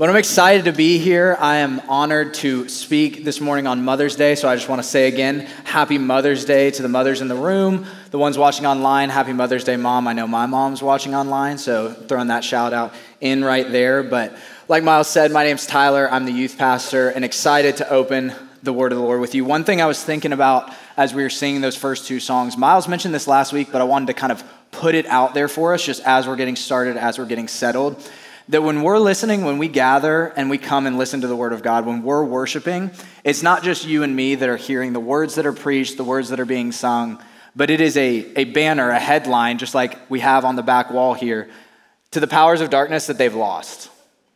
But I'm excited to be here. I am honored to speak this morning on Mother's Day. So I just want to say again, happy Mother's Day to the mothers in the room, the ones watching online. Happy Mother's Day, Mom. I know my mom's watching online, so throwing that shout out in right there. But like Miles said, my name's Tyler. I'm the youth pastor and excited to open the word of the Lord with you. One thing I was thinking about as we were singing those first two songs, Miles mentioned this last week, but I wanted to kind of put it out there for us just as we're getting started, as we're getting settled that when we're listening, when we gather and we come and listen to the Word of God, when we're worshiping, it's not just you and me that are hearing the words that are preached, the words that are being sung, but it is a, a banner, a headline, just like we have on the back wall here, to the powers of darkness that they've lost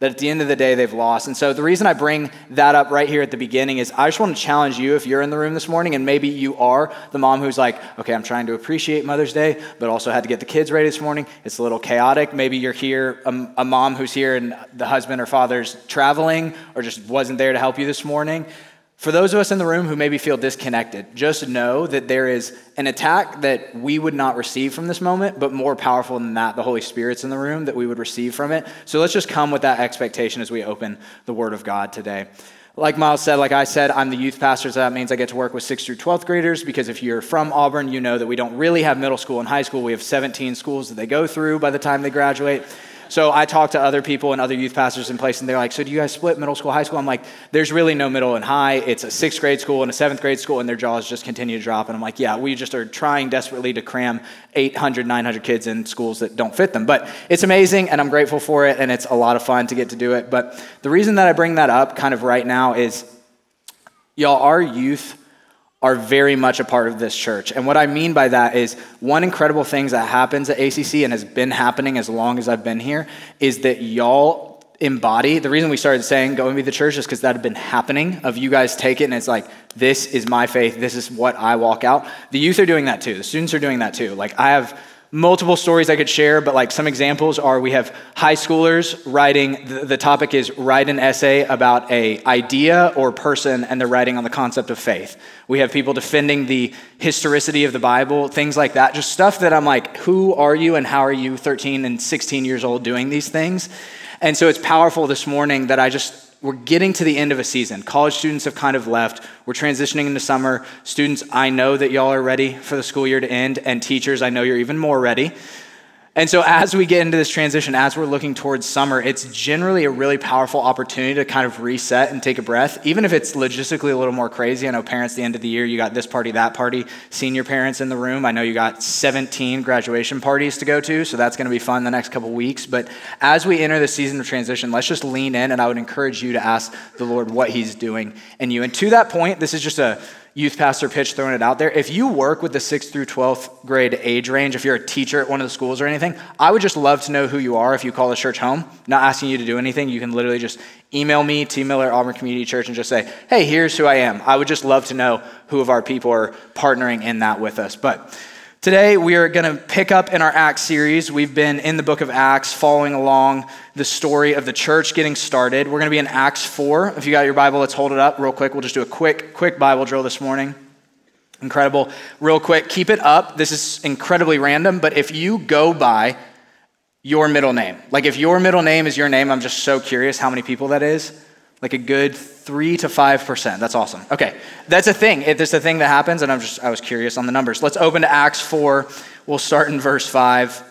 that at the end of the day they've lost. And so the reason I bring that up right here at the beginning is I just want to challenge you if you're in the room this morning and maybe you are the mom who's like, okay, I'm trying to appreciate Mother's Day, but also had to get the kids ready this morning. It's a little chaotic. Maybe you're here, a, a mom who's here and the husband or father's traveling or just wasn't there to help you this morning. For those of us in the room who maybe feel disconnected, just know that there is an attack that we would not receive from this moment, but more powerful than that, the Holy Spirit's in the room that we would receive from it. So let's just come with that expectation as we open the Word of God today. Like Miles said, like I said, I'm the youth pastor, so that means I get to work with 6th through 12th graders because if you're from Auburn, you know that we don't really have middle school and high school. We have 17 schools that they go through by the time they graduate. So I talk to other people and other youth pastors in place, and they're like, So do you guys split middle school, high school? I'm like, There's really no middle and high. It's a sixth grade school and a seventh grade school, and their jaws just continue to drop. And I'm like, Yeah, we just are trying desperately to cram 800, 900 kids in schools that don't fit them. But it's amazing, and I'm grateful for it, and it's a lot of fun to get to do it. But the reason that I bring that up kind of right now is, y'all, our youth are very much a part of this church. And what I mean by that is one incredible thing that happens at ACC and has been happening as long as I've been here is that y'all embody the reason we started saying go and be the church is because that had been happening of you guys take it and it's like this is my faith. This is what i walk out. The youth are doing that too. The students are doing that too. Like i have multiple stories I could share, but like some examples are we have high schoolers writing, the, the, topic is write an essay about a idea or person, and they're writing on the concept of faith. We have people defending the historicity of the Bible, things like that, just stuff that I'm like, who are you and how are you 13 and 16 years old doing these things? And so it's powerful this morning that I just we're getting to the end of a season. College students have kind of left. We're transitioning into summer. Students, I know that y'all are ready for the school year to end, and teachers, I know you're even more ready. And so, as we get into this transition, as we're looking towards summer, it's generally a really powerful opportunity to kind of reset and take a breath, even if it's logistically a little more crazy. I know parents, the end of the year, you got this party, that party, senior parents in the room. I know you got 17 graduation parties to go to, so that's going to be fun the next couple weeks. But as we enter the season of transition, let's just lean in, and I would encourage you to ask the Lord what He's doing in you. And to that point, this is just a youth pastor pitch throwing it out there. If you work with the 6th through 12th grade age range, if you're a teacher at one of the schools or anything, I would just love to know who you are if you call the church home. Not asking you to do anything. You can literally just email me, T. Miller, Auburn Community Church, and just say, hey, here's who I am. I would just love to know who of our people are partnering in that with us. But Today, we are going to pick up in our Acts series. We've been in the book of Acts, following along the story of the church getting started. We're going to be in Acts 4. If you got your Bible, let's hold it up real quick. We'll just do a quick, quick Bible drill this morning. Incredible. Real quick, keep it up. This is incredibly random, but if you go by your middle name, like if your middle name is your name, I'm just so curious how many people that is. Like a good three to five percent. That's awesome. Okay, that's a thing. It's a thing that happens, and I'm just I was curious on the numbers. Let's open to Acts four. We'll start in verse five.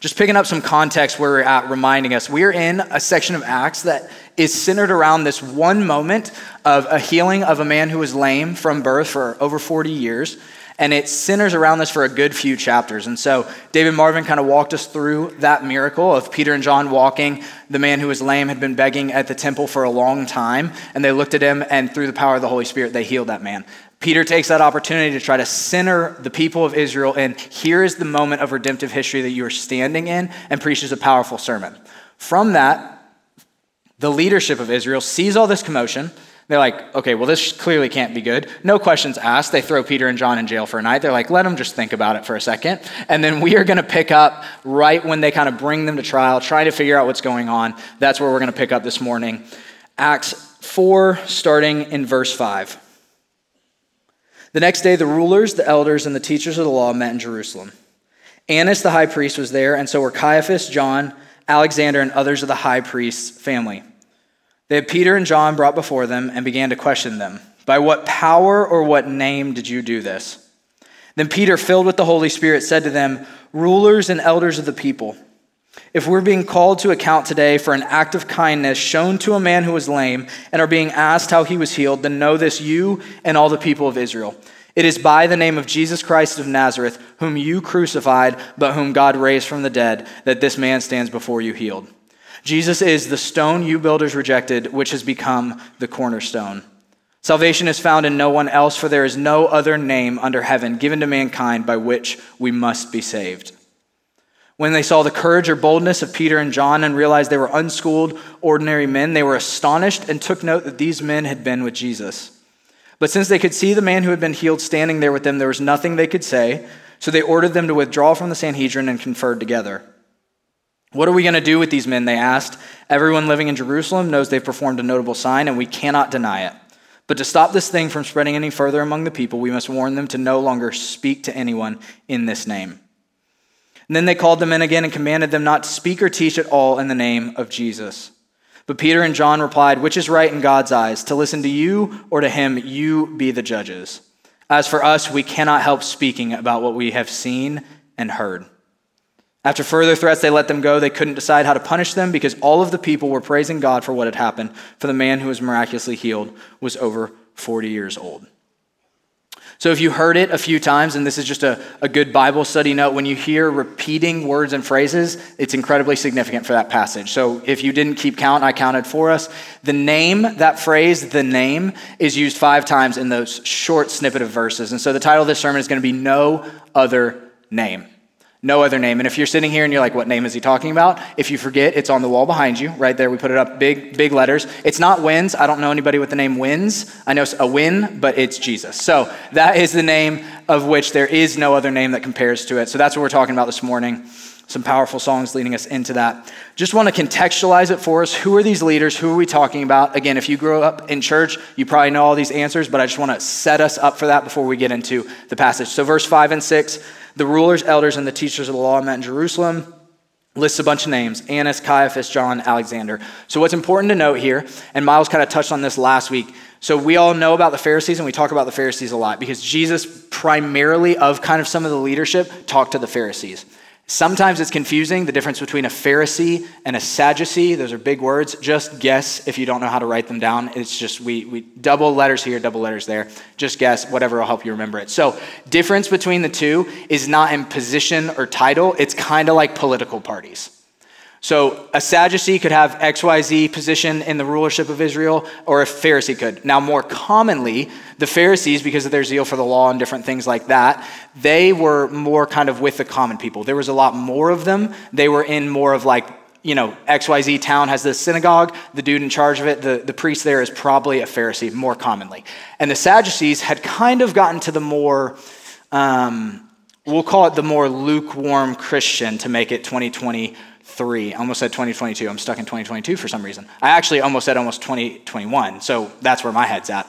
Just picking up some context where we're at, reminding us we're in a section of Acts that is centered around this one moment of a healing of a man who was lame from birth for over 40 years. And it centers around this for a good few chapters. And so David Marvin kind of walked us through that miracle of Peter and John walking. The man who was lame had been begging at the temple for a long time, and they looked at him, and through the power of the Holy Spirit, they healed that man. Peter takes that opportunity to try to center the people of Israel, and here is the moment of redemptive history that you are standing in, and preaches a powerful sermon. From that, the leadership of Israel sees all this commotion they're like, okay, well, this clearly can't be good. No questions asked. They throw Peter and John in jail for a night. They're like, let them just think about it for a second. And then we are going to pick up right when they kind of bring them to trial, try to figure out what's going on. That's where we're going to pick up this morning. Acts 4, starting in verse 5. The next day, the rulers, the elders, and the teachers of the law met in Jerusalem. Annas the high priest was there, and so were Caiaphas, John, Alexander, and others of the high priest's family. They had Peter and John brought before them and began to question them By what power or what name did you do this? Then Peter, filled with the Holy Spirit, said to them, Rulers and elders of the people, if we're being called to account today for an act of kindness shown to a man who was lame and are being asked how he was healed, then know this, you and all the people of Israel. It is by the name of Jesus Christ of Nazareth, whom you crucified, but whom God raised from the dead, that this man stands before you healed. Jesus is the stone you builders rejected, which has become the cornerstone. Salvation is found in no one else, for there is no other name under heaven given to mankind by which we must be saved. When they saw the courage or boldness of Peter and John and realized they were unschooled, ordinary men, they were astonished and took note that these men had been with Jesus. But since they could see the man who had been healed standing there with them, there was nothing they could say, so they ordered them to withdraw from the Sanhedrin and conferred together. What are we going to do with these men? They asked. Everyone living in Jerusalem knows they've performed a notable sign, and we cannot deny it. But to stop this thing from spreading any further among the people, we must warn them to no longer speak to anyone in this name. And then they called them in again and commanded them not to speak or teach at all in the name of Jesus. But Peter and John replied, Which is right in God's eyes, to listen to you or to him? You be the judges. As for us, we cannot help speaking about what we have seen and heard. After further threats, they let them go. They couldn't decide how to punish them because all of the people were praising God for what had happened, for the man who was miraculously healed was over 40 years old. So, if you heard it a few times, and this is just a, a good Bible study note, when you hear repeating words and phrases, it's incredibly significant for that passage. So, if you didn't keep count, I counted for us. The name, that phrase, the name, is used five times in those short snippet of verses. And so, the title of this sermon is going to be No Other Name. No other name. And if you're sitting here and you're like, what name is he talking about? If you forget, it's on the wall behind you, right there. We put it up big, big letters. It's not Wins. I don't know anybody with the name Wins. I know a win, but it's Jesus. So that is the name of which there is no other name that compares to it. So that's what we're talking about this morning. Some powerful songs leading us into that. Just want to contextualize it for us. Who are these leaders? Who are we talking about? Again, if you grew up in church, you probably know all these answers, but I just want to set us up for that before we get into the passage. So, verse 5 and 6 the rulers, elders, and the teachers of the law met in Jerusalem. Lists a bunch of names Annas, Caiaphas, John, Alexander. So, what's important to note here, and Miles kind of touched on this last week. So, we all know about the Pharisees, and we talk about the Pharisees a lot because Jesus, primarily of kind of some of the leadership, talked to the Pharisees. Sometimes it's confusing the difference between a Pharisee and a Sadducee. Those are big words. Just guess if you don't know how to write them down. It's just we, we double letters here, double letters there. Just guess, whatever will help you remember it. So, difference between the two is not in position or title, it's kind of like political parties. So a Sadducee could have XYZ position in the rulership of Israel, or a Pharisee could. Now, more commonly, the Pharisees, because of their zeal for the law and different things like that, they were more kind of with the common people. There was a lot more of them. They were in more of like, you know, XYZ town has this synagogue. The dude in charge of it, the, the priest there is probably a Pharisee, more commonly. And the Sadducees had kind of gotten to the more, um, we'll call it the more lukewarm Christian to make it 2020 three. I almost said 2022. I'm stuck in 2022 for some reason. I actually almost said almost 2021. So that's where my head's at.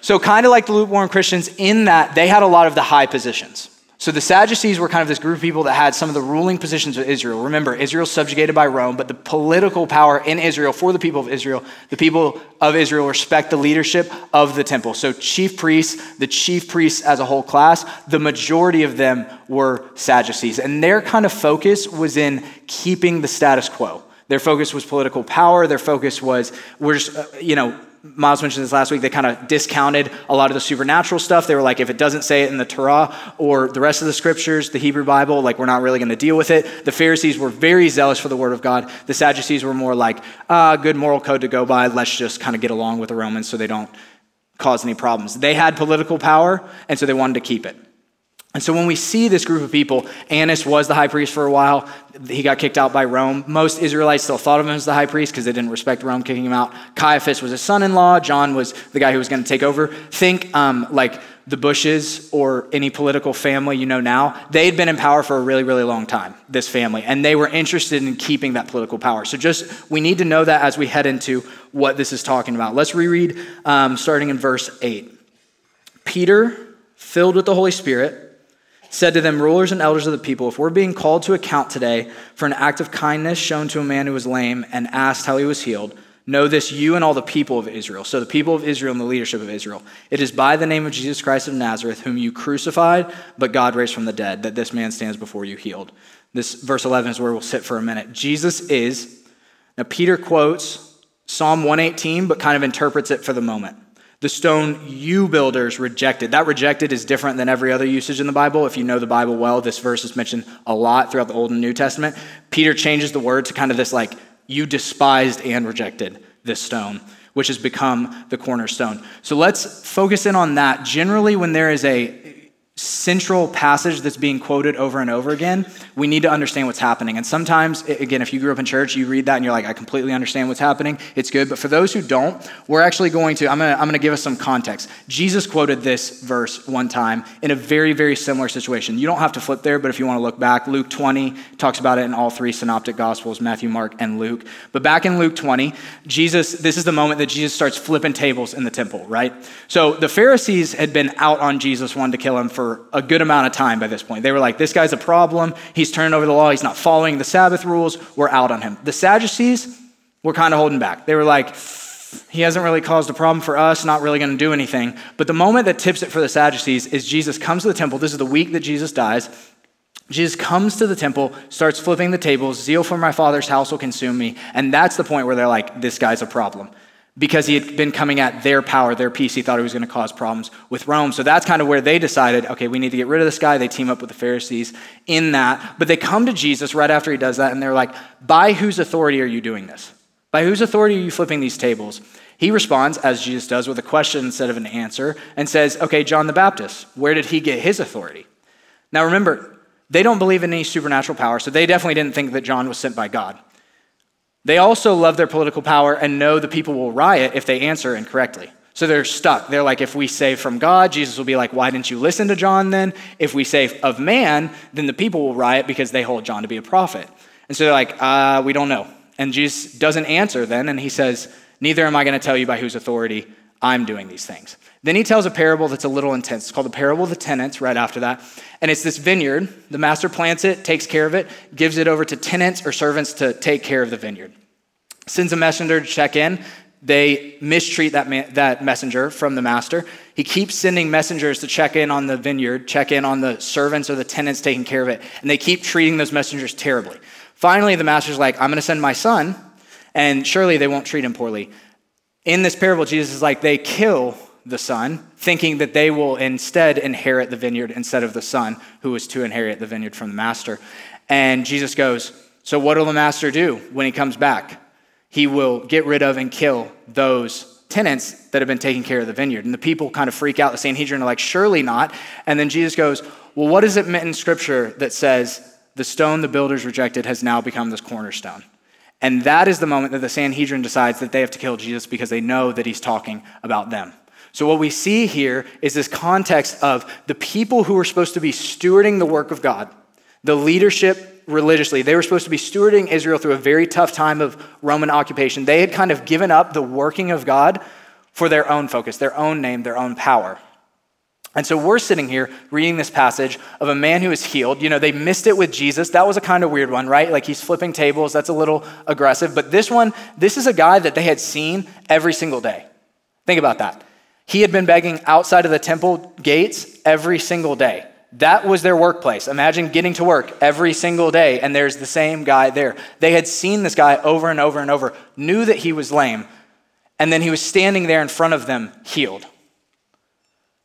So, kind of like the lukewarm Christians, in that they had a lot of the high positions. So the Sadducees were kind of this group of people that had some of the ruling positions of Israel. Remember, Israel's subjugated by Rome, but the political power in Israel for the people of Israel, the people of Israel respect the leadership of the temple. So chief priests, the chief priests as a whole class, the majority of them were Sadducees. And their kind of focus was in keeping the status quo. Their focus was political power. Their focus was, we're just, uh, you know, Miles mentioned this last week, they kind of discounted a lot of the supernatural stuff. They were like, if it doesn't say it in the Torah or the rest of the scriptures, the Hebrew Bible, like we're not really going to deal with it. The Pharisees were very zealous for the word of God. The Sadducees were more like, ah, good moral code to go by. Let's just kind of get along with the Romans so they don't cause any problems. They had political power, and so they wanted to keep it. And so when we see this group of people, Annas was the high priest for a while. He got kicked out by Rome. Most Israelites still thought of him as the high priest because they didn't respect Rome kicking him out. Caiaphas was his son in law. John was the guy who was going to take over. Think um, like the Bushes or any political family you know now. They had been in power for a really, really long time, this family, and they were interested in keeping that political power. So just, we need to know that as we head into what this is talking about. Let's reread um, starting in verse 8. Peter, filled with the Holy Spirit, said to them, Rulers and elders of the people, if we're being called to account today for an act of kindness shown to a man who was lame and asked how he was healed, know this, you and all the people of Israel. So the people of Israel and the leadership of Israel. It is by the name of Jesus Christ of Nazareth, whom you crucified, but God raised from the dead, that this man stands before you healed. This verse 11 is where we'll sit for a minute. Jesus is, now Peter quotes Psalm 118, but kind of interprets it for the moment. The stone you builders rejected. That rejected is different than every other usage in the Bible. If you know the Bible well, this verse is mentioned a lot throughout the Old and New Testament. Peter changes the word to kind of this like, you despised and rejected this stone, which has become the cornerstone. So let's focus in on that. Generally, when there is a central passage that's being quoted over and over again, we need to understand what's happening. And sometimes, again, if you grew up in church, you read that and you're like, I completely understand what's happening. It's good. But for those who don't, we're actually going to, I'm going to, I'm going to give us some context. Jesus quoted this verse one time in a very, very similar situation. You don't have to flip there, but if you want to look back, Luke 20 talks about it in all three synoptic gospels Matthew, Mark, and Luke. But back in Luke 20, Jesus, this is the moment that Jesus starts flipping tables in the temple, right? So the Pharisees had been out on Jesus, wanted to kill him for for a good amount of time by this point. They were like, this guy's a problem. He's turning over the law. He's not following the Sabbath rules. We're out on him. The Sadducees were kind of holding back. They were like, he hasn't really caused a problem for us, not really going to do anything. But the moment that tips it for the Sadducees is Jesus comes to the temple. This is the week that Jesus dies. Jesus comes to the temple, starts flipping the tables. Zeal for my father's house will consume me. And that's the point where they're like, this guy's a problem because he had been coming at their power, their peace. He thought he was going to cause problems with Rome. So that's kind of where they decided, okay, we need to get rid of this guy. They team up with the Pharisees in that. But they come to Jesus right after he does that, and they're like, by whose authority are you doing this? By whose authority are you flipping these tables? He responds, as Jesus does, with a question instead of an answer, and says, okay, John the Baptist, where did he get his authority? Now remember, they don't believe in any supernatural power, so they definitely didn't think that John was sent by God. They also love their political power and know the people will riot if they answer incorrectly. So they're stuck. They're like, if we say from God, Jesus will be like, why didn't you listen to John then? If we say of man, then the people will riot because they hold John to be a prophet. And so they're like, uh, we don't know. And Jesus doesn't answer then, and he says, Neither am I going to tell you by whose authority I'm doing these things. Then he tells a parable that's a little intense. It's called the parable of the tenants right after that. And it's this vineyard. The master plants it, takes care of it, gives it over to tenants or servants to take care of the vineyard. Sends a messenger to check in. They mistreat that, that messenger from the master. He keeps sending messengers to check in on the vineyard, check in on the servants or the tenants taking care of it. And they keep treating those messengers terribly. Finally, the master's like, I'm going to send my son, and surely they won't treat him poorly. In this parable, Jesus is like, they kill the son, thinking that they will instead inherit the vineyard instead of the son who was to inherit the vineyard from the master. And Jesus goes, So what will the master do when he comes back? He will get rid of and kill those tenants that have been taking care of the vineyard. And the people kind of freak out. The Sanhedrin are like, Surely not. And then Jesus goes, Well, what is it meant in Scripture that says, The stone the builders rejected has now become this cornerstone? And that is the moment that the Sanhedrin decides that they have to kill Jesus because they know that he's talking about them. So, what we see here is this context of the people who were supposed to be stewarding the work of God, the leadership religiously. They were supposed to be stewarding Israel through a very tough time of Roman occupation. They had kind of given up the working of God for their own focus, their own name, their own power. And so we're sitting here reading this passage of a man who is healed. You know, they missed it with Jesus. That was a kind of weird one, right? Like he's flipping tables. That's a little aggressive. But this one, this is a guy that they had seen every single day. Think about that. He had been begging outside of the temple gates every single day. That was their workplace. Imagine getting to work every single day and there's the same guy there. They had seen this guy over and over and over, knew that he was lame, and then he was standing there in front of them healed.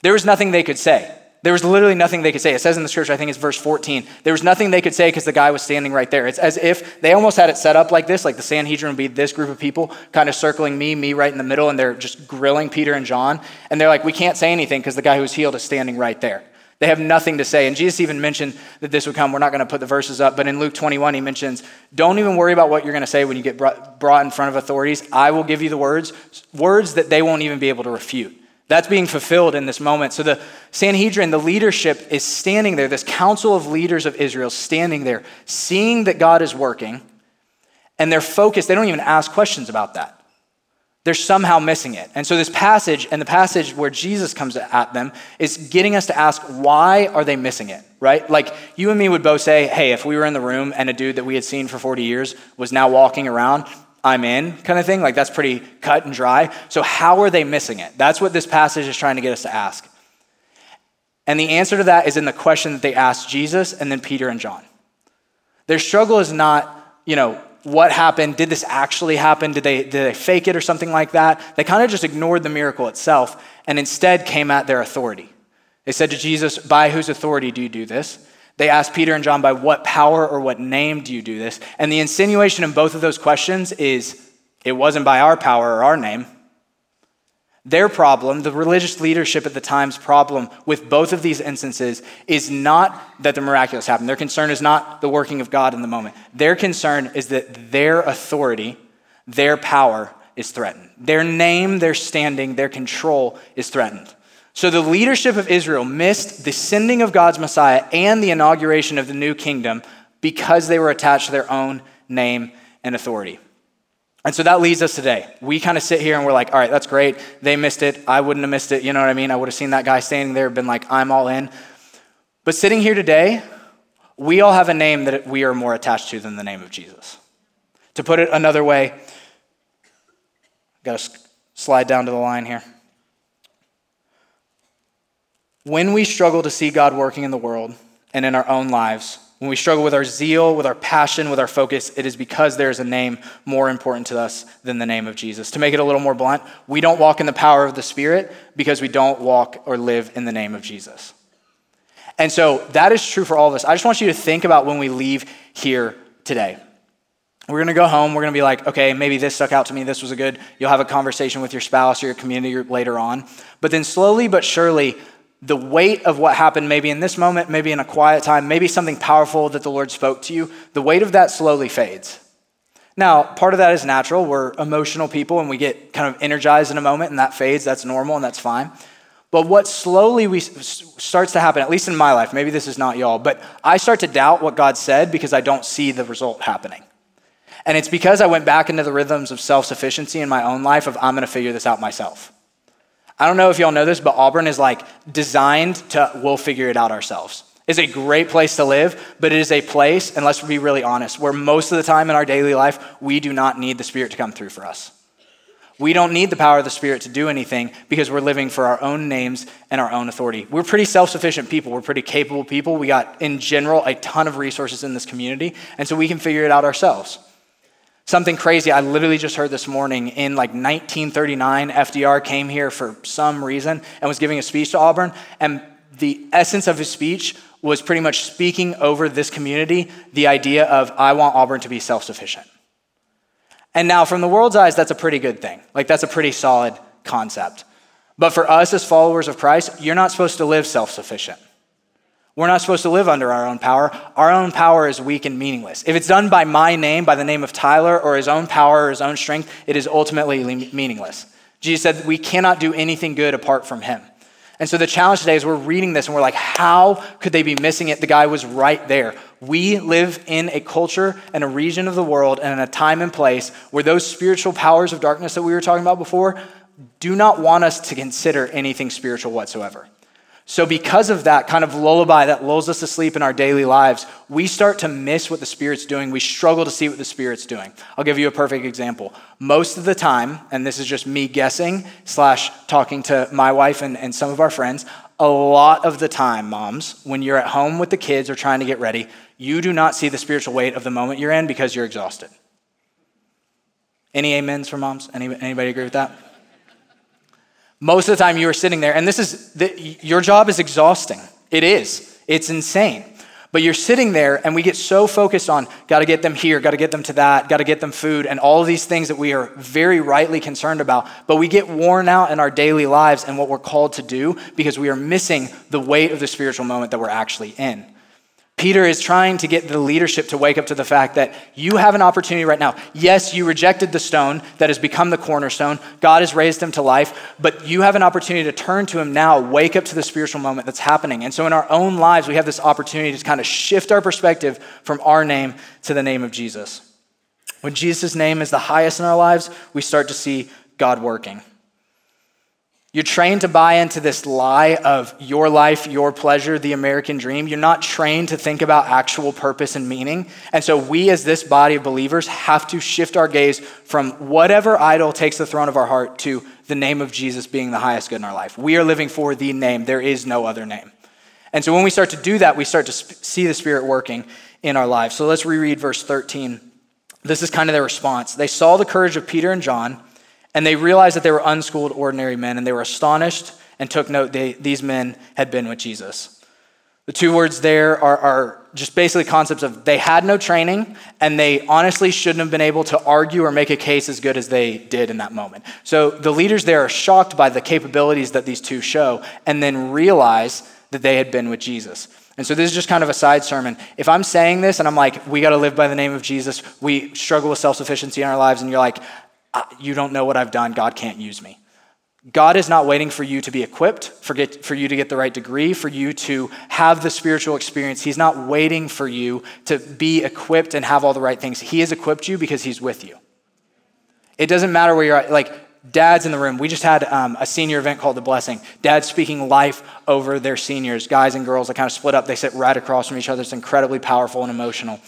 There was nothing they could say. There was literally nothing they could say. It says in the scripture, I think it's verse 14, there was nothing they could say because the guy was standing right there. It's as if they almost had it set up like this, like the Sanhedrin would be this group of people kind of circling me, me right in the middle, and they're just grilling Peter and John. And they're like, we can't say anything because the guy who was healed is standing right there. They have nothing to say. And Jesus even mentioned that this would come. We're not going to put the verses up, but in Luke 21, he mentions, Don't even worry about what you're going to say when you get brought in front of authorities. I will give you the words, words that they won't even be able to refute. That's being fulfilled in this moment. So the Sanhedrin, the leadership, is standing there, this council of leaders of Israel standing there, seeing that God is working, and they're focused. They don't even ask questions about that. They're somehow missing it. And so this passage and the passage where Jesus comes at them is getting us to ask why are they missing it, right? Like you and me would both say, "Hey, if we were in the room and a dude that we had seen for 40 years was now walking around, I'm in," kind of thing. Like that's pretty cut and dry. So how are they missing it? That's what this passage is trying to get us to ask. And the answer to that is in the question that they asked Jesus and then Peter and John. Their struggle is not, you know, what happened? Did this actually happen? Did they, did they fake it or something like that? They kind of just ignored the miracle itself and instead came at their authority. They said to Jesus, By whose authority do you do this? They ask Peter and John, By what power or what name do you do this? And the insinuation in both of those questions is, It wasn't by our power or our name. Their problem, the religious leadership at the time's problem with both of these instances, is not that the miraculous happened. Their concern is not the working of God in the moment. Their concern is that their authority, their power is threatened. Their name, their standing, their control is threatened. So the leadership of Israel missed the sending of God's Messiah and the inauguration of the new kingdom because they were attached to their own name and authority. And so that leads us today. We kind of sit here and we're like, all right, that's great. They missed it. I wouldn't have missed it. You know what I mean? I would have seen that guy standing there, been like, I'm all in. But sitting here today, we all have a name that we are more attached to than the name of Jesus. To put it another way, got to slide down to the line here. When we struggle to see God working in the world and in our own lives, when we struggle with our zeal, with our passion, with our focus, it is because there is a name more important to us than the name of Jesus. To make it a little more blunt, we don't walk in the power of the Spirit because we don't walk or live in the name of Jesus. And so that is true for all of us. I just want you to think about when we leave here today. We're to go home. We're to be like, okay, maybe this stuck out to me. This was a good. You'll have a conversation with your spouse or your community group later on. But then slowly but surely, the weight of what happened, maybe in this moment, maybe in a quiet time, maybe something powerful that the Lord spoke to you, the weight of that slowly fades. Now, part of that is natural. We're emotional people and we get kind of energized in a moment and that fades. That's normal and that's fine. But what slowly we, starts to happen, at least in my life, maybe this is not y'all, but I start to doubt what God said because I don't see the result happening. And it's because I went back into the rhythms of self sufficiency in my own life of I'm going to figure this out myself. I don't know if y'all know this, but Auburn is like designed to, we'll figure it out ourselves. It's a great place to live, but it is a place, and let's be really honest, where most of the time in our daily life, we do not need the Spirit to come through for us. We don't need the power of the Spirit to do anything because we're living for our own names and our own authority. We're pretty self sufficient people. We're pretty capable people. We got, in general, a ton of resources in this community, and so we can figure it out ourselves. Something crazy I literally just heard this morning in like 1939, FDR came here for some reason and was giving a speech to Auburn. And the essence of his speech was pretty much speaking over this community the idea of, I want Auburn to be self sufficient. And now, from the world's eyes, that's a pretty good thing. Like, that's a pretty solid concept. But for us as followers of Christ, you're not supposed to live self sufficient. We're not supposed to live under our own power. Our own power is weak and meaningless. If it's done by my name, by the name of Tyler, or his own power or his own strength, it is ultimately meaningless. Jesus said we cannot do anything good apart from him. And so the challenge today is we're reading this and we're like, how could they be missing it? The guy was right there. We live in a culture and a region of the world and in a time and place where those spiritual powers of darkness that we were talking about before do not want us to consider anything spiritual whatsoever. So, because of that kind of lullaby that lulls us to sleep in our daily lives, we start to miss what the Spirit's doing. We struggle to see what the Spirit's doing. I'll give you a perfect example. Most of the time, and this is just me guessing, slash talking to my wife and, and some of our friends, a lot of the time, moms, when you're at home with the kids or trying to get ready, you do not see the spiritual weight of the moment you're in because you're exhausted. Any amens for moms? Any, anybody agree with that? Most of the time you are sitting there, and this is, the, your job is exhausting. It is. It's insane. But you're sitting there, and we get so focused on got to get them here, got to get them to that, got to get them food, and all these things that we are very rightly concerned about. But we get worn out in our daily lives and what we're called to do because we are missing the weight of the spiritual moment that we're actually in. Peter is trying to get the leadership to wake up to the fact that you have an opportunity right now. Yes, you rejected the stone that has become the cornerstone. God has raised him to life, but you have an opportunity to turn to him now, wake up to the spiritual moment that's happening. And so in our own lives, we have this opportunity to kind of shift our perspective from our name to the name of Jesus. When Jesus' name is the highest in our lives, we start to see God working. You're trained to buy into this lie of your life, your pleasure, the American dream. You're not trained to think about actual purpose and meaning. And so, we as this body of believers have to shift our gaze from whatever idol takes the throne of our heart to the name of Jesus being the highest good in our life. We are living for the name, there is no other name. And so, when we start to do that, we start to see the Spirit working in our lives. So, let's reread verse 13. This is kind of their response. They saw the courage of Peter and John and they realized that they were unschooled, ordinary men, and they were astonished and took note they, these men had been with Jesus. The two words there are, are just basically concepts of they had no training and they honestly shouldn't have been able to argue or make a case as good as they did in that moment. So the leaders there are shocked by the capabilities that these two show and then realize that they had been with Jesus. And so this is just kind of a side sermon. If I'm saying this and I'm like, we got to live by the name of Jesus, we struggle with self sufficiency in our lives, and you're like, you don't know what I've done, God can't use me. God is not waiting for you to be equipped, for, get, for you to get the right degree, for you to have the spiritual experience. He's not waiting for you to be equipped and have all the right things. He has equipped you because He's with you. It doesn't matter where you're at. Like, dads in the room, we just had um, a senior event called The Blessing. Dads speaking life over their seniors, guys and girls that kind of split up. They sit right across from each other. It's incredibly powerful and emotional.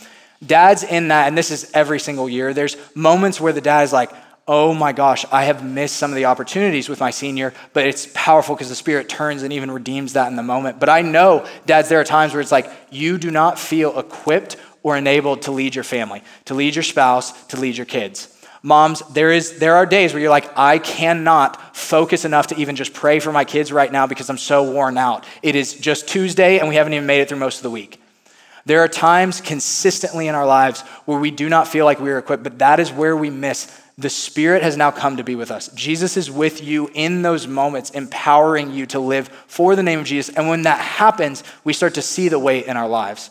Dads in that, and this is every single year, there's moments where the dad is like, oh my gosh, I have missed some of the opportunities with my senior, but it's powerful because the Spirit turns and even redeems that in the moment. But I know, dads, there are times where it's like you do not feel equipped or enabled to lead your family, to lead your spouse, to lead your kids. Moms, there is there are days where you're like, I cannot focus enough to even just pray for my kids right now because I'm so worn out. It is just Tuesday and we haven't even made it through most of the week. There are times consistently in our lives where we do not feel like we are equipped, but that is where we miss the Spirit has now come to be with us. Jesus is with you in those moments, empowering you to live for the name of Jesus. And when that happens, we start to see the weight in our lives.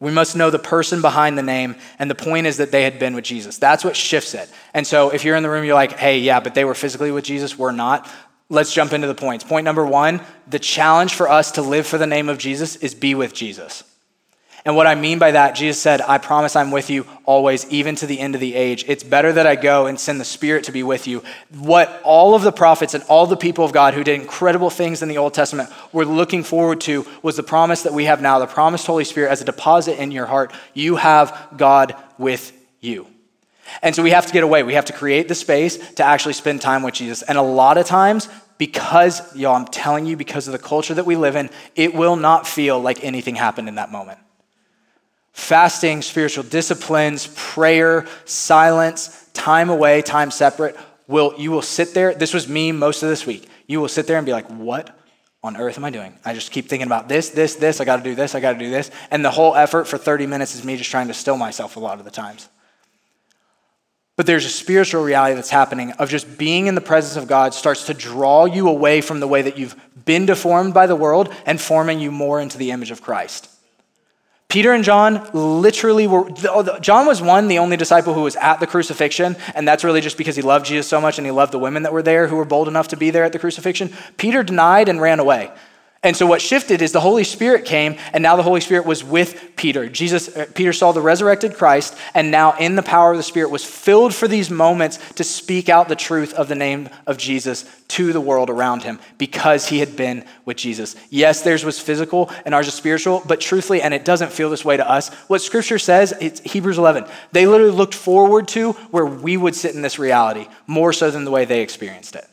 We must know the person behind the name, and the point is that they had been with Jesus. That's what shifts it. And so if you're in the room, you're like, hey, yeah, but they were physically with Jesus, we're not. Let's jump into the points. Point number one the challenge for us to live for the name of Jesus is be with Jesus. And what I mean by that, Jesus said, I promise I'm with you always, even to the end of the age. It's better that I go and send the Spirit to be with you. What all of the prophets and all the people of God who did incredible things in the Old Testament were looking forward to was the promise that we have now, the promised Holy Spirit as a deposit in your heart. You have God with you. And so we have to get away. We have to create the space to actually spend time with Jesus. And a lot of times, because, y'all, I'm telling you, because of the culture that we live in, it will not feel like anything happened in that moment fasting, spiritual disciplines, prayer, silence, time away, time separate, will you will sit there. This was me most of this week. You will sit there and be like, "What on earth am I doing?" I just keep thinking about this, this, this. I got to do this. I got to do this. And the whole effort for 30 minutes is me just trying to still myself a lot of the times. But there's a spiritual reality that's happening of just being in the presence of God starts to draw you away from the way that you've been deformed by the world and forming you more into the image of Christ. Peter and John literally were, oh, John was one, the only disciple who was at the crucifixion, and that's really just because he loved Jesus so much and he loved the women that were there who were bold enough to be there at the crucifixion. Peter denied and ran away. And so what shifted is the Holy Spirit came, and now the Holy Spirit was with Peter. Jesus, uh, Peter saw the resurrected Christ, and now in the power of the Spirit was filled for these moments to speak out the truth of the name of Jesus to the world around him because he had been with Jesus. Yes, theirs was physical and ours is spiritual, but truthfully, and it doesn't feel this way to us, what Scripture says, it's Hebrews 11. They literally looked forward to where we would sit in this reality more so than the way they experienced it.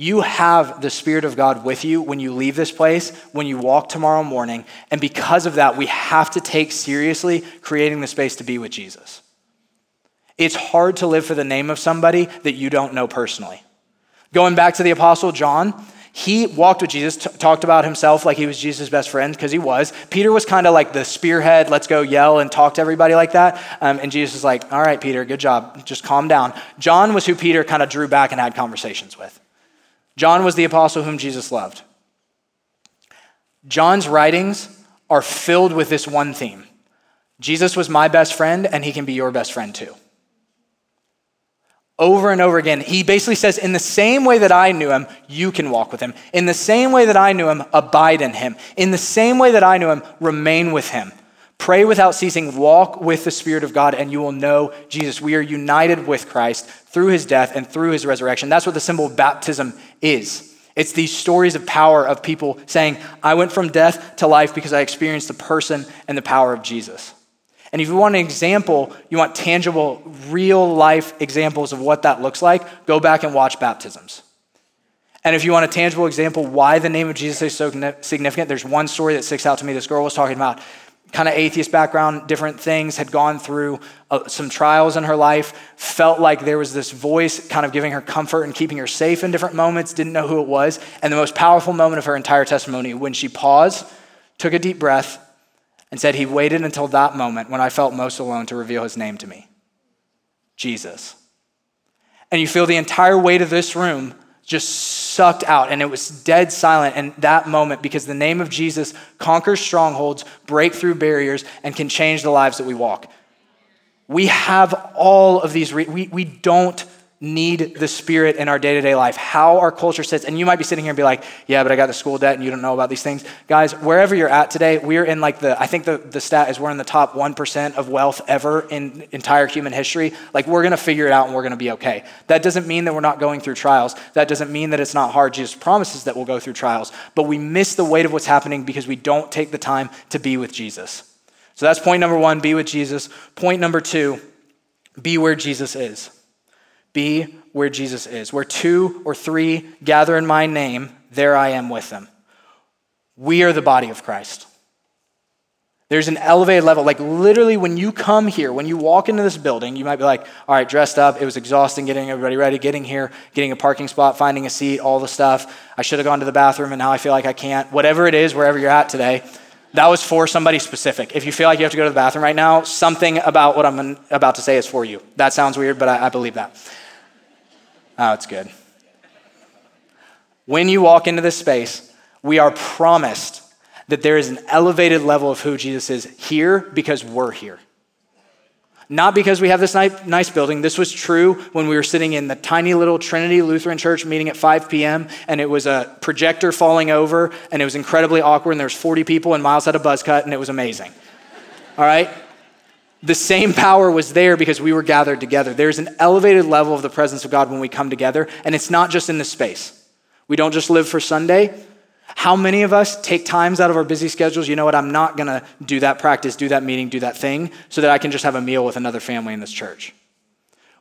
You have the Spirit of God with you when you leave this place, when you walk tomorrow morning. And because of that, we have to take seriously creating the space to be with Jesus. It's hard to live for the name of somebody that you don't know personally. Going back to the Apostle John, he walked with Jesus, t- talked about himself like he was Jesus' best friend, because he was. Peter was kind of like the spearhead, let's go yell and talk to everybody like that. Um, and Jesus was like, all right, Peter, good job, just calm down. John was who Peter kind of drew back and had conversations with. John was the apostle whom Jesus loved. John's writings are filled with this one theme Jesus was my best friend, and he can be your best friend too. Over and over again, he basically says, In the same way that I knew him, you can walk with him. In the same way that I knew him, abide in him. In the same way that I knew him, remain with him. Pray without ceasing, walk with the Spirit of God, and you will know Jesus. We are united with Christ through his death and through his resurrection. That's what the symbol of baptism is. It's these stories of power of people saying, I went from death to life because I experienced the person and the power of Jesus. And if you want an example, you want tangible, real life examples of what that looks like, go back and watch baptisms. And if you want a tangible example why the name of Jesus is so significant, there's one story that sticks out to me. This girl was talking about kind of atheist background, different things, had gone through uh, some trials in her life, felt like there was this voice kind of giving her comfort and keeping her safe in different moments, didn't know who it was. And the most powerful moment of her entire testimony, when she paused, took a deep breath, and said, He waited until that moment when I felt most alone to reveal His name to me Jesus. And you feel the entire weight of this room just sucked out and it was dead silent in that moment because the name of Jesus conquers strongholds, break through barriers, and can change the lives that we walk. We have all of these, re- we, we don't need the Spirit in our day to day life. How our culture sits, and you might be sitting here and be like, yeah, but I got the school debt and you don't know about these things. Guys, wherever you're at today, we're in like the, I think the, the stat is we're in the top 1% of wealth ever in entire human history. Like we're gonna figure it out and we're gonna be okay. That doesn't mean that we're not going through trials. That doesn't mean that it's not hard. Jesus promises that we'll go through trials, but we miss the weight of what's happening because we don't take the time to be with Jesus. So that's point number one be with Jesus. Point number two be where Jesus is. Be where Jesus is. Where two or three gather in my name, there I am with them. We are the body of Christ. There's an elevated level. Like literally, when you come here, when you walk into this building, you might be like, all right, dressed up. It was exhausting getting everybody ready, getting here, getting a parking spot, finding a seat, all the stuff. I should have gone to the bathroom and now I feel like I can't. Whatever it is, wherever you're at today, that was for somebody specific. If you feel like you have to go to the bathroom right now, something about what I'm about to say is for you. That sounds weird, but I, I believe that. Oh, it's good. When you walk into this space, we are promised that there is an elevated level of who Jesus is here because we're here. Not because we have this nice building. This was true when we were sitting in the tiny little Trinity Lutheran Church meeting at 5 p.m. and it was a projector falling over and it was incredibly awkward and there was 40 people and Miles had a buzz cut and it was amazing. All right? The same power was there because we were gathered together. There's an elevated level of the presence of God when we come together, and it's not just in this space. We don't just live for Sunday. How many of us take times out of our busy schedules? You know what? I'm not going to do that practice, do that meeting, do that thing so that I can just have a meal with another family in this church.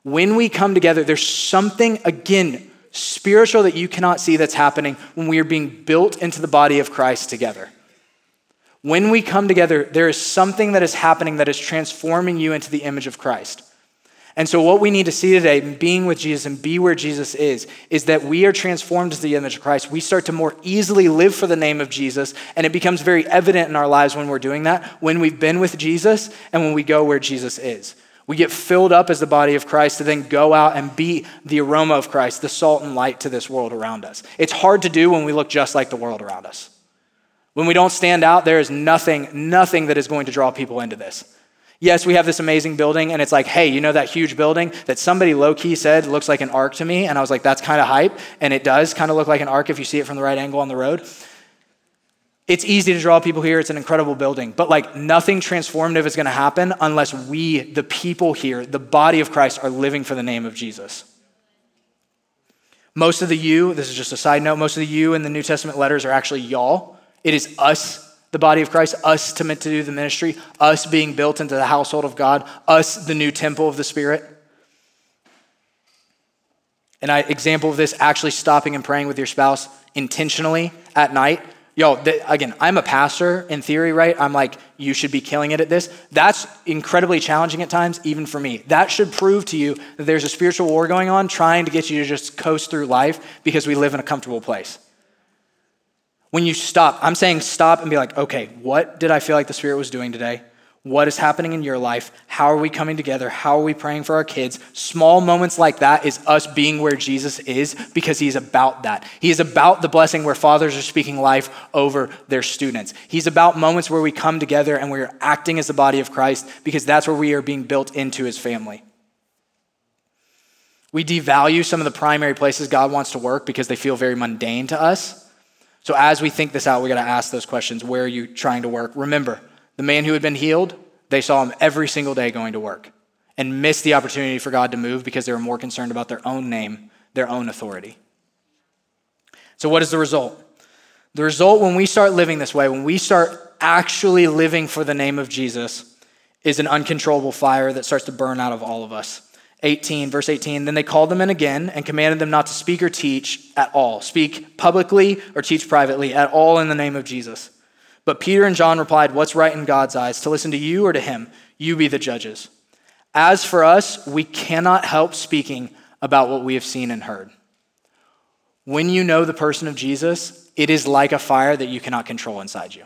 When we come together, there's something, again, spiritual that you cannot see that's happening when we are being built into the body of Christ together. When we come together, there is something that is happening that is transforming you into the image of Christ. And so, what we need to see today, being with Jesus and be where Jesus is, is that we are transformed to the image of Christ. We start to more easily live for the name of Jesus, and it becomes very evident in our lives when we're doing that, when we've been with Jesus and when we go where Jesus is. We get filled up as the body of Christ to then go out and be the aroma of Christ, the salt and light to this world around us. It's hard to do when we look just like the world around us. When we don't stand out, there is nothing, nothing that is going to draw people into this. Yes, we have this amazing building, and it's like, hey, you know that huge building that somebody low key said looks like an arc to me? And I was like, that's kind of hype. And it does kind of look like an arc if you see it from the right angle on the road. It's easy to draw people here. It's an incredible building. But like nothing transformative is going to happen unless we, the people here, the body of Christ, are living for the name of Jesus. Most of the you, this is just a side note, most of the you in the New Testament letters are actually y'all. It is us, the body of Christ, us to meant to do the ministry, us being built into the household of God, us, the new temple of the Spirit. An example of this actually stopping and praying with your spouse intentionally at night. Yo, the, again, I'm a pastor in theory, right? I'm like, you should be killing it at this. That's incredibly challenging at times, even for me. That should prove to you that there's a spiritual war going on trying to get you to just coast through life because we live in a comfortable place. When you stop, I'm saying stop and be like, okay, what did I feel like the Spirit was doing today? What is happening in your life? How are we coming together? How are we praying for our kids? Small moments like that is us being where Jesus is because he's about that. He is about the blessing where fathers are speaking life over their students. He's about moments where we come together and we're acting as the body of Christ because that's where we are being built into his family. We devalue some of the primary places God wants to work because they feel very mundane to us. So as we think this out, we got to ask those questions. Where are you trying to work? Remember, The man who had been healed, they saw him every single day going to work and missed the opportunity for God to move because they were more concerned about their own name, their own authority. So, what is the result? The result when we start living this way, when we start actually living for the name of Jesus, is an uncontrollable fire that starts to burn out of all of us. 18, verse 18. Then they called them in again and commanded them not to speak or teach at all. Speak publicly or teach privately at all in the name of Jesus. But Peter and John replied, What's right in God's eyes? To listen to you or to him? You be the judges. As for us, we cannot help speaking about what we have seen and heard. When you know the person of Jesus, it is like a fire that you cannot control inside you.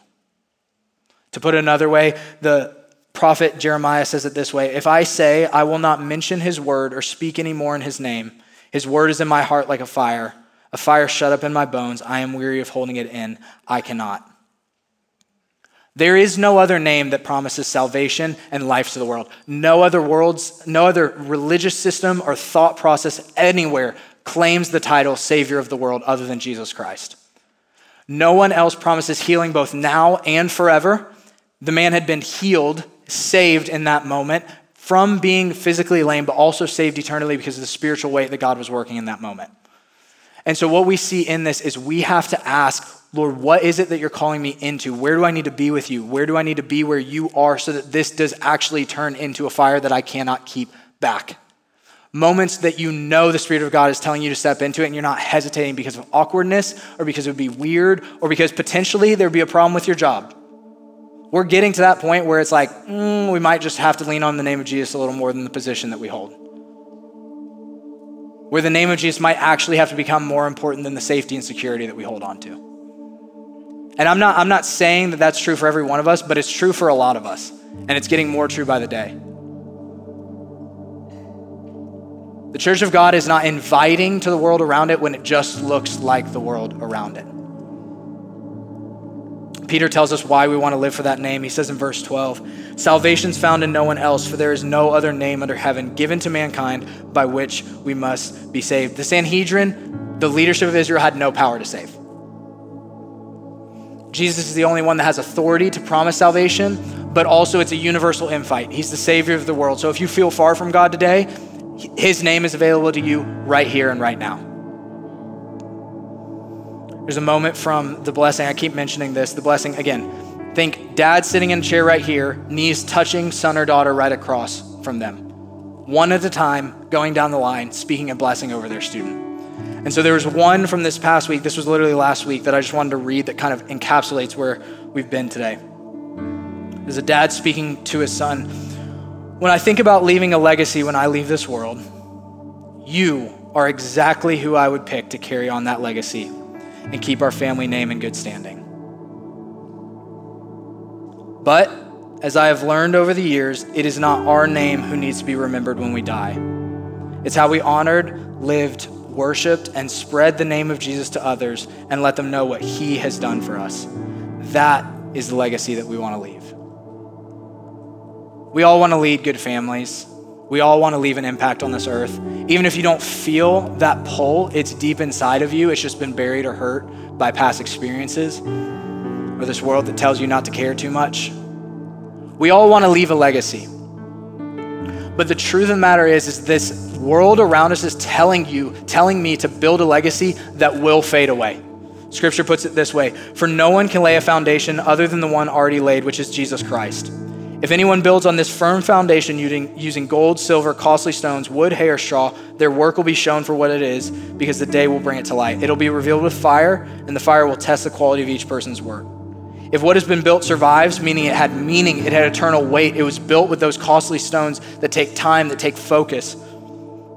To put it another way, the prophet Jeremiah says it this way If I say, I will not mention his word or speak any more in his name, his word is in my heart like a fire, a fire shut up in my bones. I am weary of holding it in. I cannot. There is no other name that promises salvation and life to the world. No other worlds, no other religious system or thought process anywhere claims the title Savior of the world other than Jesus Christ. No one else promises healing both now and forever. The man had been healed saved in that moment from being physically lame, but also saved eternally because of the spiritual weight that God was working in that moment. And so, what we see in this is we have to ask, Lord, what is it that you're calling me into? Where do I need to be with you? Where do I need to be where you are so that this does actually turn into a fire that I cannot keep back? Moments that you know the Spirit of God is telling you to step into it and you're not hesitating because of awkwardness or because it would be weird or because potentially there would be a problem with your job we're getting to that point where it's like, mm, we might just have to lean on the name of Jesus a little more than the position that we hold. Where the name of Jesus might actually have to become more important than the safety and security that we hold on to. And I'm not, I'm not saying that that's true for every one of us, but it's true for a lot of us. And it's getting more true by the day. The church of God is not inviting to the world around it when it just looks like the world around it. Peter tells us why we want to live for that name. He says in verse 12, Salvation's found in no one else, for there is no other name under heaven given to mankind by which we must be saved. The Sanhedrin, the leadership of Israel, had no power to save. Jesus is the only one that has authority to promise salvation, but also it's a universal invite. He's the Savior of the world. So if you feel far from God today, His name is available to you right here and right now. There's a moment from the blessing. I keep mentioning this. The blessing, again, think dad sitting in a chair right here, knees touching son or daughter right across from them. One at a time, going down the line, speaking a blessing over their student. And so there was one from this past week, this was literally last week, that I just wanted to read that kind of encapsulates where we've been today. There's a dad speaking to his son. When I think about leaving a legacy when I leave this world, you are exactly who I would pick to carry on that legacy and keep our family name in good standing. But as I have learned over the years, it is not our name who needs to be remembered when we die. It's how we honored, lived, worshiped, and spread the name of Jesus to others and let them know what he has done for us. That is the legacy that we want to leave. We all want to lead good families. We all want to leave an impact on this earth. Even if you don't feel that pull, it's deep inside of you. It's just been buried or hurt by past experiences or this world that tells you not to care too much. We all want to leave a legacy. But the truth of the matter is, is this world around us is telling you, telling me to build a legacy that will fade away. Scripture puts it this way For no one can lay a foundation other than the one already laid, which is Jesus Christ. If anyone builds on this firm foundation using, gold, silver, costly stones, wood, hay, or straw, their work will be shown for what it is because the day will bring it to light. It'll be revealed with fire, and the fire will test the quality of each person's work. If what has been built survives, meaning it had meaning, it had eternal weight, it was built with those costly stones that take time, that take focus,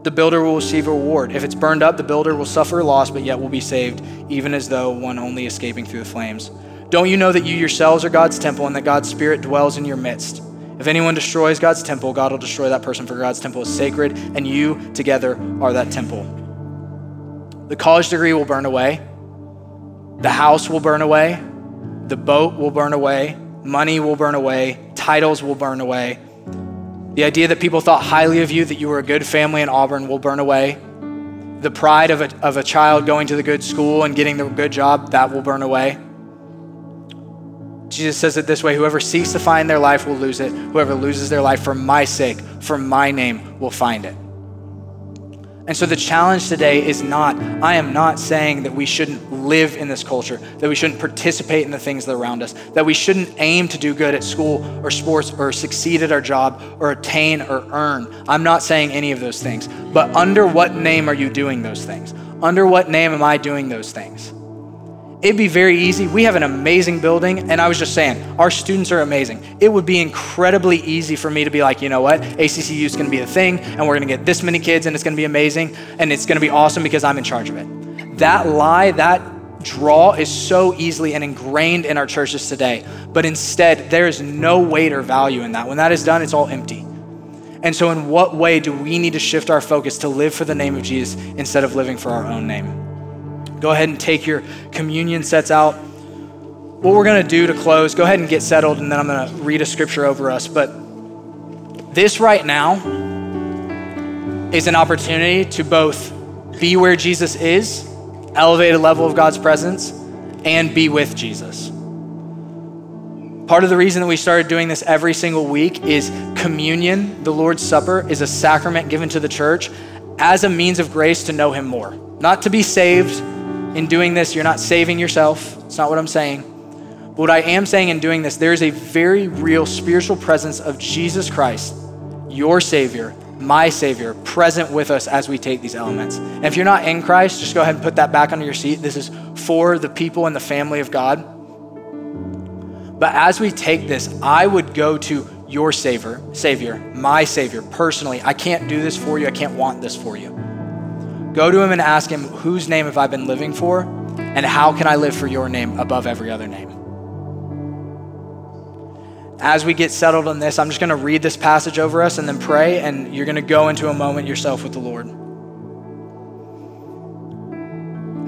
the builder will receive a reward. If it's burned up, the builder will suffer loss, but yet will be saved, even as though one only escaping through the flames. Don't you know that you yourselves are God's temple and that God's Spirit dwells in your midst? If anyone destroys God's temple, God will destroy that person, for God's temple is sacred, and you together are that temple. The college degree will burn away, the house will burn away, the boat will burn away, money will burn away, titles will burn away. The idea that people thought highly of you, that you were a good family in Auburn, will burn away. The pride of a, of a child going to the good school and getting the good job, that will burn away. Jesus says it this way whoever seeks to find their life will lose it. Whoever loses their life for my sake, for my name, will find it. And so the challenge today is not, I am not saying that we shouldn't live in this culture, that we shouldn't participate in the things that are around us, that we shouldn't aim to do good at school or sports or succeed at our job or attain or earn. I'm not saying any of those things. But under what name are you doing those things? Under what name am I doing those things? It'd be very easy. We have an amazing building, and I was just saying, our students are amazing. It would be incredibly easy for me to be like, you know what, ACCU is going to be a thing, and we're going to get this many kids, and it's going to be amazing, and it's going to be awesome because I'm in charge of it. That lie, that draw is so easily and ingrained in our churches today. But instead, there is no weight or value in that. When that is done, it's all empty. And so, in what way do we need to shift our focus to live for the name of Jesus instead of living for our own name? Go ahead and take your communion sets out. What we're going to do to close, go ahead and get settled, and then I'm going to read a scripture over us. But this right now is an opportunity to both be where Jesus is, elevate a level of God's presence, and be with Jesus. Part of the reason that we started doing this every single week is communion, the Lord's Supper, is a sacrament given to the church as a means of grace to know Him more. Not to be saved, in doing this, you're not saving yourself. It's not what I'm saying. But what I am saying in doing this, there is a very real spiritual presence of Jesus Christ, your Savior, my Savior, present with us as we take these elements. And if you're not in Christ, just go ahead and put that back under your seat. This is for the people in the family of God. But as we take this, I would go to your Savior, Savior, my Savior, personally. I can't do this for you. I can't want this for you. Go to him and ask him, Whose name have I been living for? And how can I live for your name above every other name? As we get settled on this, I'm just going to read this passage over us and then pray, and you're going to go into a moment yourself with the Lord.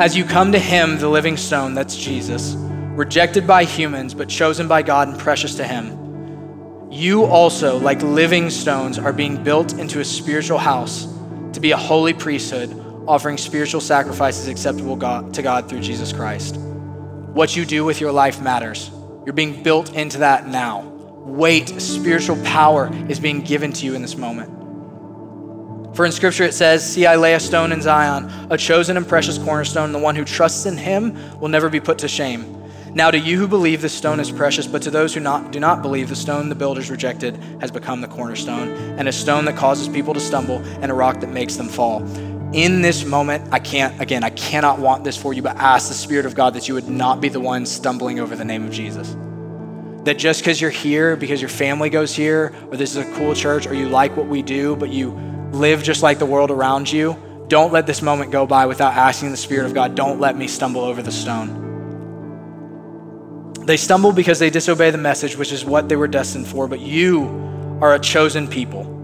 As you come to him, the living stone, that's Jesus, rejected by humans, but chosen by God and precious to him, you also, like living stones, are being built into a spiritual house to be a holy priesthood offering spiritual sacrifices acceptable God, to God through Jesus Christ. What you do with your life matters. You're being built into that now. Weight, spiritual power is being given to you in this moment. For in Scripture it says, See, I lay a stone in Zion, a chosen and precious cornerstone, the one who trusts in him will never be put to shame. Now, to you who believe, the stone is precious, but to those who not, do not believe, the stone the builders rejected has become the cornerstone, and a stone that causes people to stumble, and a rock that makes them fall in this moment, I can't, again, I cannot want this for you, but ask the Spirit of God that you would not be the one stumbling over the name of Jesus. That just because you're here, because your family goes here, or this is a cool church, or you like what we do, but you live just like the world around you, don't let this moment go by without asking the Spirit of God, don't let me stumble over the stone. They stumble because they disobey the message, which is what they were destined for, but you are a chosen people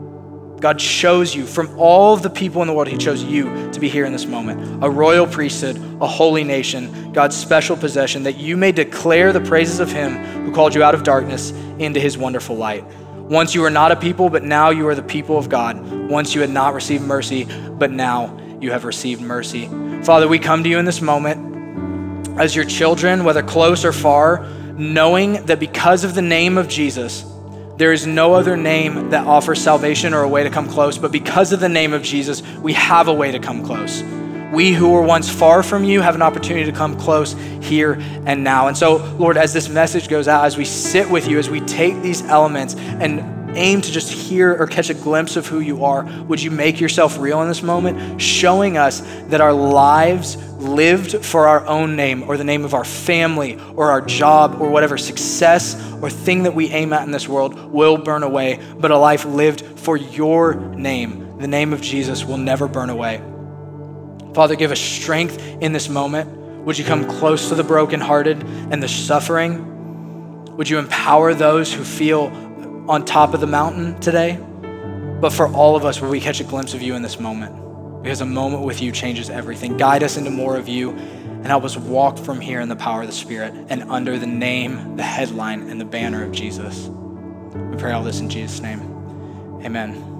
God chose you from all of the people in the world, He chose you to be here in this moment. A royal priesthood, a holy nation, God's special possession, that you may declare the praises of Him who called you out of darkness into His wonderful light. Once you were not a people, but now you are the people of God. Once you had not received mercy, but now you have received mercy. Father, we come to you in this moment as your children, whether close or far, knowing that because of the name of Jesus, there is no other name that offers salvation or a way to come close, but because of the name of Jesus, we have a way to come close. We who were once far from you have an opportunity to come close here and now. And so, Lord, as this message goes out, as we sit with you, as we take these elements and aim to just hear or catch a glimpse of who you are, would you make yourself real in this moment, showing us that our lives lived for our own name or the name of our family or our job or whatever success or thing that we aim at in this world will burn away, but a life lived for your name, the name of Jesus, will never burn away. Father, give us strength in this moment. Would you come close to the brokenhearted and the suffering? Would you empower those who feel on top of the mountain today, but for all of us, where we catch a glimpse of you in this moment. Because a moment with you changes everything. Guide us into more of you and help us walk from here in the power of the Spirit and under the name, the headline, and the banner of Jesus. We pray all this in Jesus' name. Amen.